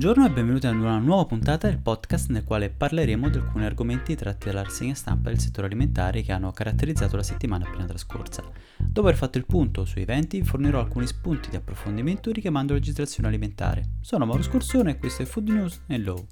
Buongiorno e benvenuti ad una nuova puntata del podcast nel quale parleremo di alcuni argomenti tratti dalla rassegna stampa del settore alimentare che hanno caratterizzato la settimana appena trascorsa. Dopo aver fatto il punto sui eventi, fornirò alcuni spunti di approfondimento richiamando la legislazione alimentare. Sono Mauro Scorsone e questo è Food News and Law.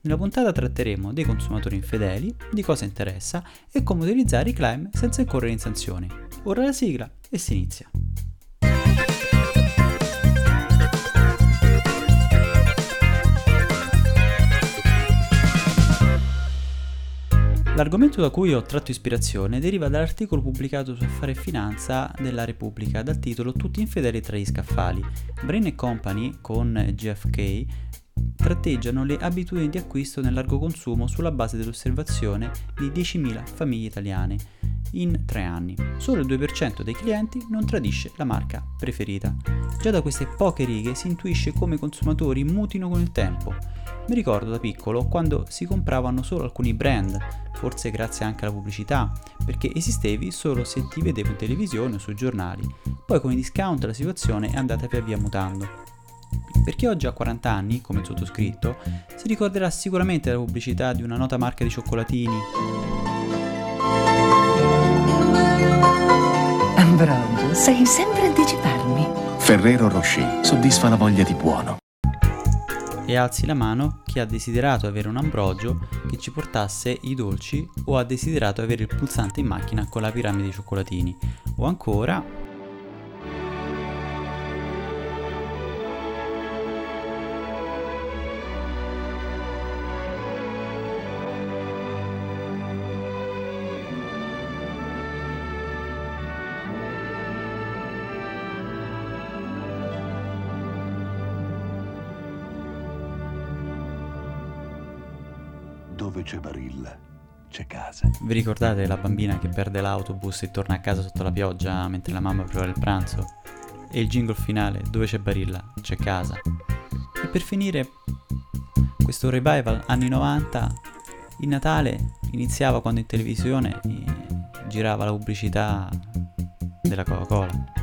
Nella puntata tratteremo dei consumatori infedeli, di cosa interessa e come utilizzare i claim senza incorrere in sanzioni. Ora la sigla e si inizia. L'argomento da cui ho tratto ispirazione deriva dall'articolo pubblicato su Affare e Finanza della Repubblica dal titolo Tutti infedeli tra gli scaffali. Brain Company con GFK tratteggiano le abitudini di acquisto nel largo consumo sulla base dell'osservazione di 10.000 famiglie italiane in tre anni. Solo il 2% dei clienti non tradisce la marca preferita. Già da queste poche righe si intuisce come i consumatori mutino con il tempo. Mi ricordo da piccolo quando si compravano solo alcuni brand, forse grazie anche alla pubblicità, perché esistevi solo se ti vedevo in televisione o sui giornali. Poi con i discount la situazione è andata via via mutando. Per chi oggi ha 40 anni, come il sottoscritto, si ricorderà sicuramente della pubblicità di una nota marca di cioccolatini. Ambrogio, sai sempre anticiparmi. Ferrero Rocher soddisfa la voglia di buono e alzi la mano chi ha desiderato avere un ambrogio che ci portasse i dolci o ha desiderato avere il pulsante in macchina con la piramide di cioccolatini o ancora Dove c'è Barilla, c'è casa. Vi ricordate la bambina che perde l'autobus e torna a casa sotto la pioggia mentre la mamma prepara il pranzo? E il jingle finale, dove c'è Barilla, c'è casa. E per finire, questo revival anni 90, il Natale iniziava quando in televisione girava la pubblicità della Coca-Cola.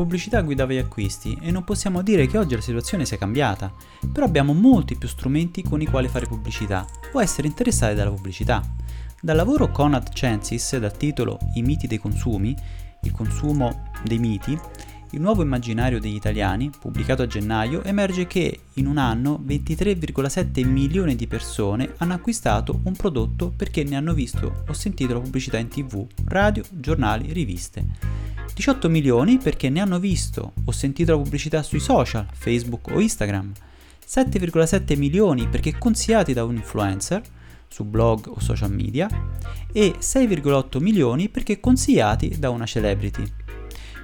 Pubblicità guidava gli acquisti e non possiamo dire che oggi la situazione sia cambiata, però abbiamo molti più strumenti con i quali fare pubblicità o essere interessati dalla pubblicità. Dal lavoro Conrad Censis dal titolo I miti dei consumi, il consumo dei miti, il nuovo immaginario degli italiani, pubblicato a gennaio, emerge che in un anno 23,7 milioni di persone hanno acquistato un prodotto perché ne hanno visto o sentito la pubblicità in tv, radio, giornali, riviste. 18 milioni perché ne hanno visto o sentito la pubblicità sui social, Facebook o Instagram, 7,7 milioni perché consigliati da un influencer su blog o social media e 6,8 milioni perché consigliati da una celebrity.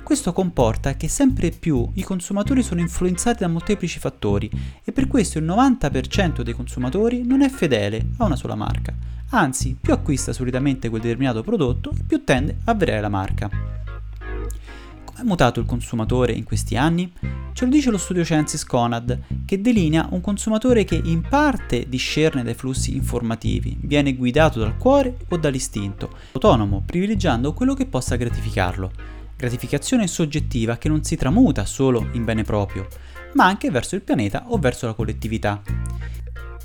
Questo comporta che sempre più i consumatori sono influenzati da molteplici fattori e per questo il 90% dei consumatori non è fedele a una sola marca, anzi più acquista solitamente quel determinato prodotto più tende a avere la marca. Come è mutato il consumatore in questi anni? Ce lo dice lo studio Censis Conad, che delinea un consumatore che in parte discerne dai flussi informativi, viene guidato dal cuore o dall'istinto, autonomo, privilegiando quello che possa gratificarlo. Gratificazione soggettiva che non si tramuta solo in bene proprio, ma anche verso il pianeta o verso la collettività.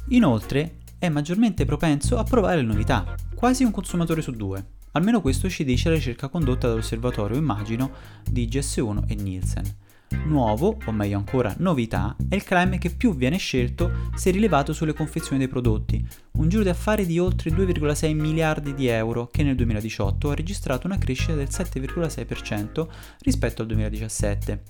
Inoltre, è maggiormente propenso a provare le novità, quasi un consumatore su due. Almeno questo ci dice la ricerca condotta dall'osservatorio Immagino di GS1 e Nielsen. Nuovo, o meglio ancora novità, è il claim che più viene scelto se rilevato sulle confezioni dei prodotti, un giro di affari di oltre 2,6 miliardi di euro che nel 2018 ha registrato una crescita del 7,6% rispetto al 2017.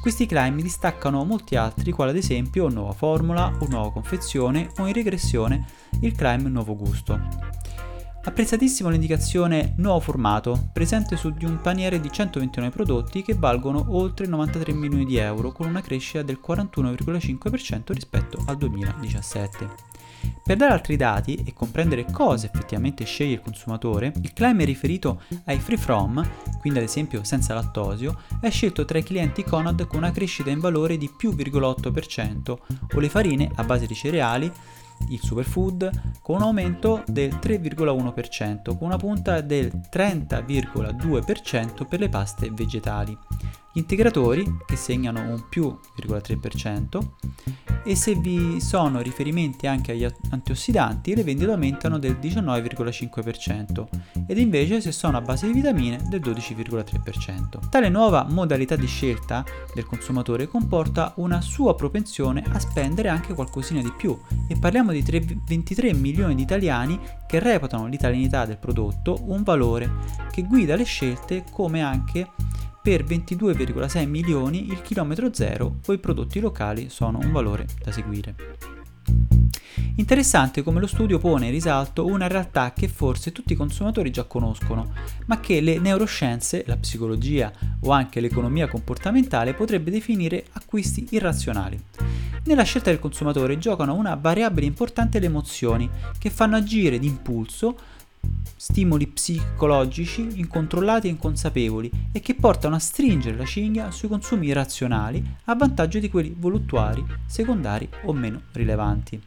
Questi claim distaccano molti altri, quali ad esempio nuova formula o nuova confezione o in regressione il claim nuovo gusto. Apprezzatissimo l'indicazione nuovo formato, presente su di un paniere di 129 prodotti che valgono oltre 93 milioni di euro, con una crescita del 41,5% rispetto al 2017. Per dare altri dati e comprendere cosa effettivamente sceglie il consumatore, il claim riferito ai free from, quindi ad esempio senza lattosio, è scelto tra i clienti Conad con una crescita in valore di più 0,8% o le farine a base di cereali il superfood con un aumento del 3,1%, con una punta del 30,2% per le paste vegetali. Integratori che segnano un più 0,3% e se vi sono riferimenti anche agli antiossidanti le vendite aumentano del 19,5% ed invece se sono a base di vitamine del 12,3%. Tale nuova modalità di scelta del consumatore comporta una sua propensione a spendere anche qualcosina di più e parliamo di 3, 23 milioni di italiani che reputano l'italianità del prodotto un valore che guida le scelte come anche per 22,6 milioni il chilometro zero o i prodotti locali sono un valore da seguire. Interessante come lo studio pone in risalto una realtà che forse tutti i consumatori già conoscono, ma che le neuroscienze, la psicologia o anche l'economia comportamentale potrebbe definire acquisti irrazionali. Nella scelta del consumatore giocano una variabile importante le emozioni, che fanno agire d'impulso stimoli psicologici incontrollati e inconsapevoli e che portano a stringere la cinghia sui consumi irrazionali a vantaggio di quelli voluttuari, secondari o meno rilevanti.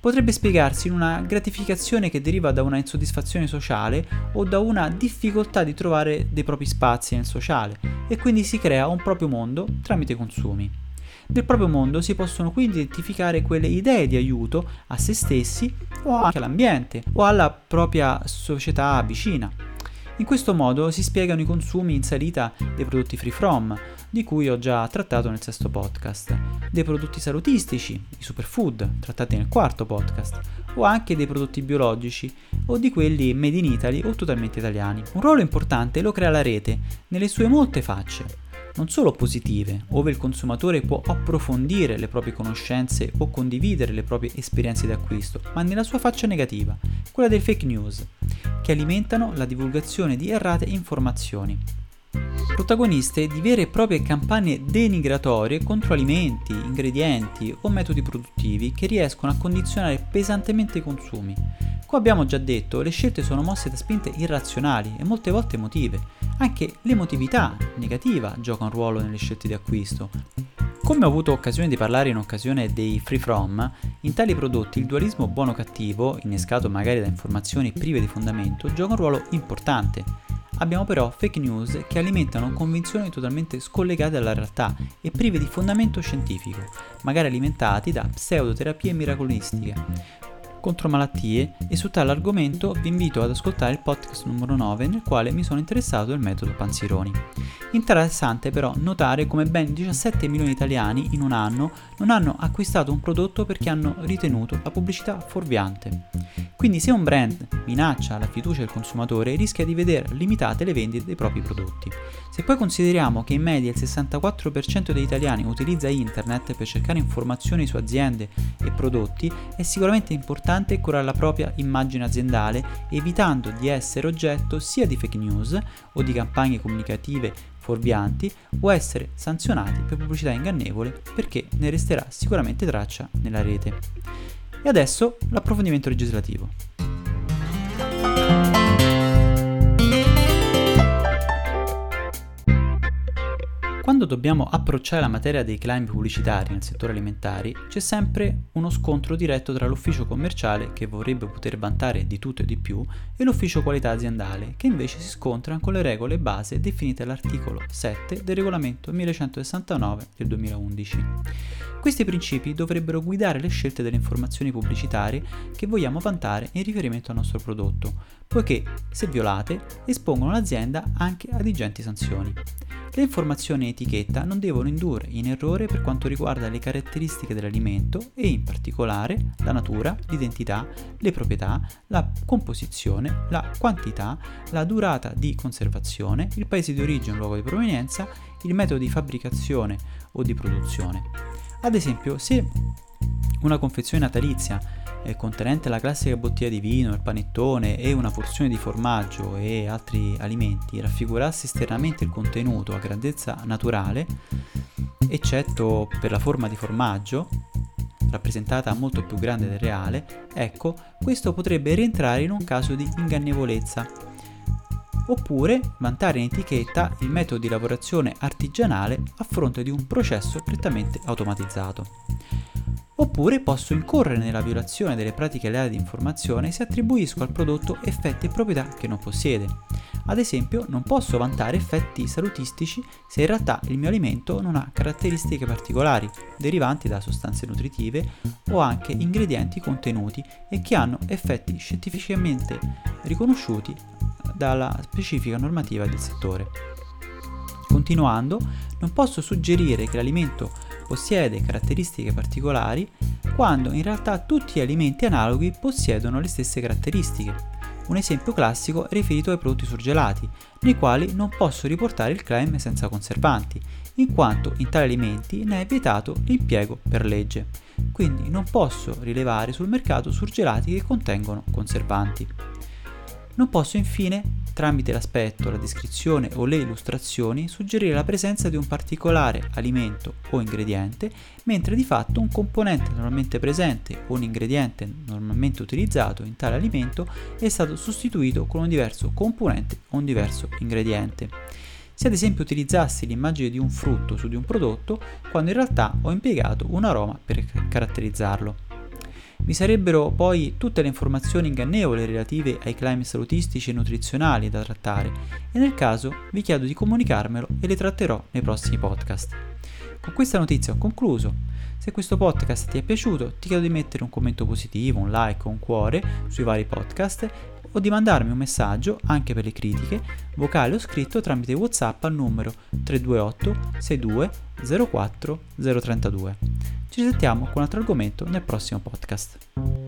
Potrebbe spiegarsi in una gratificazione che deriva da una insoddisfazione sociale o da una difficoltà di trovare dei propri spazi nel sociale e quindi si crea un proprio mondo tramite i consumi. Del proprio mondo si possono quindi identificare quelle idee di aiuto a se stessi o anche all'ambiente o alla propria società vicina. In questo modo si spiegano i consumi in salita dei prodotti free from, di cui ho già trattato nel sesto podcast, dei prodotti salutistici, i superfood, trattati nel quarto podcast, o anche dei prodotti biologici o di quelli made in Italy o totalmente italiani. Un ruolo importante lo crea la rete nelle sue molte facce non solo positive, dove il consumatore può approfondire le proprie conoscenze o condividere le proprie esperienze di acquisto, ma nella sua faccia negativa, quella delle fake news, che alimentano la divulgazione di errate informazioni. Protagoniste di vere e proprie campagne denigratorie contro alimenti, ingredienti o metodi produttivi che riescono a condizionare pesantemente i consumi. Come abbiamo già detto, le scelte sono mosse da spinte irrazionali e molte volte emotive, anche l'emotività negativa gioca un ruolo nelle scelte di acquisto. Come ho avuto occasione di parlare in occasione dei free from, in tali prodotti il dualismo buono-cattivo, innescato magari da informazioni prive di fondamento, gioca un ruolo importante. Abbiamo però fake news che alimentano convinzioni totalmente scollegate dalla realtà e prive di fondamento scientifico, magari alimentati da pseudoterapie miracolistiche contro malattie e su tale argomento vi invito ad ascoltare il podcast numero 9 nel quale mi sono interessato del metodo Panzironi. Interessante però notare come ben 17 milioni di italiani in un anno non hanno acquistato un prodotto perché hanno ritenuto la pubblicità fuorviante. Quindi se un brand minaccia la fiducia del consumatore rischia di vedere limitate le vendite dei propri prodotti. Se poi consideriamo che in media il 64% degli italiani utilizza internet per cercare informazioni su aziende e prodotti, è sicuramente importante curare la propria immagine aziendale evitando di essere oggetto sia di fake news o di campagne comunicative fuorvianti o essere sanzionati per pubblicità ingannevole perché ne resterà sicuramente traccia nella rete. E adesso l'approfondimento legislativo. Quando dobbiamo approcciare la materia dei claim pubblicitari nel settore alimentari, c'è sempre uno scontro diretto tra l'ufficio commerciale, che vorrebbe poter vantare di tutto e di più, e l'ufficio qualità aziendale, che invece si scontra con le regole base definite all'articolo 7 del regolamento 1169 del 2011. Questi principi dovrebbero guidare le scelte delle informazioni pubblicitarie che vogliamo vantare in riferimento al nostro prodotto, poiché, se violate, espongono l'azienda anche ad ingenti sanzioni. Le informazioni in etichetta non devono indurre in errore per quanto riguarda le caratteristiche dell'alimento e in particolare la natura, l'identità, le proprietà, la composizione, la quantità, la durata di conservazione, il paese di origine o luogo di provenienza, il metodo di fabbricazione o di produzione. Ad esempio, se una confezione natalizia eh, contenente la classica bottiglia di vino, il panettone e una porzione di formaggio e altri alimenti raffigurasse esternamente il contenuto a grandezza naturale, eccetto per la forma di formaggio, rappresentata molto più grande del reale, ecco, questo potrebbe rientrare in un caso di ingannevolezza. Oppure vantare in etichetta il metodo di lavorazione artigianale a fronte di un processo prettamente automatizzato. Oppure posso incorrere nella violazione delle pratiche leali di informazione se attribuisco al prodotto effetti e proprietà che non possiede. Ad esempio, non posso vantare effetti salutistici se in realtà il mio alimento non ha caratteristiche particolari, derivanti da sostanze nutritive o anche ingredienti contenuti e che hanno effetti scientificamente riconosciuti dalla specifica normativa del settore. Continuando, non posso suggerire che l'alimento possiede caratteristiche particolari quando in realtà tutti gli alimenti analoghi possiedono le stesse caratteristiche. Un esempio classico è riferito ai prodotti surgelati, nei quali non posso riportare il claim senza conservanti, in quanto in tali alimenti ne è vietato l'impiego per legge. Quindi non posso rilevare sul mercato surgelati che contengono conservanti. Non posso infine tramite l'aspetto, la descrizione o le illustrazioni suggerire la presenza di un particolare alimento o ingrediente, mentre di fatto un componente normalmente presente o un ingrediente normalmente utilizzato in tale alimento è stato sostituito con un diverso componente o un diverso ingrediente. Se ad esempio utilizzassi l'immagine di un frutto su di un prodotto, quando in realtà ho impiegato un aroma per caratterizzarlo. Vi sarebbero poi tutte le informazioni ingannevoli relative ai claim salutistici e nutrizionali da trattare e nel caso vi chiedo di comunicarmelo e le tratterò nei prossimi podcast. Con questa notizia ho concluso. Se questo podcast ti è piaciuto ti chiedo di mettere un commento positivo, un like un cuore sui vari podcast o di mandarmi un messaggio, anche per le critiche, vocale o scritto tramite WhatsApp al numero 328 62 04 032. Ci sentiamo con un altro argomento nel prossimo podcast.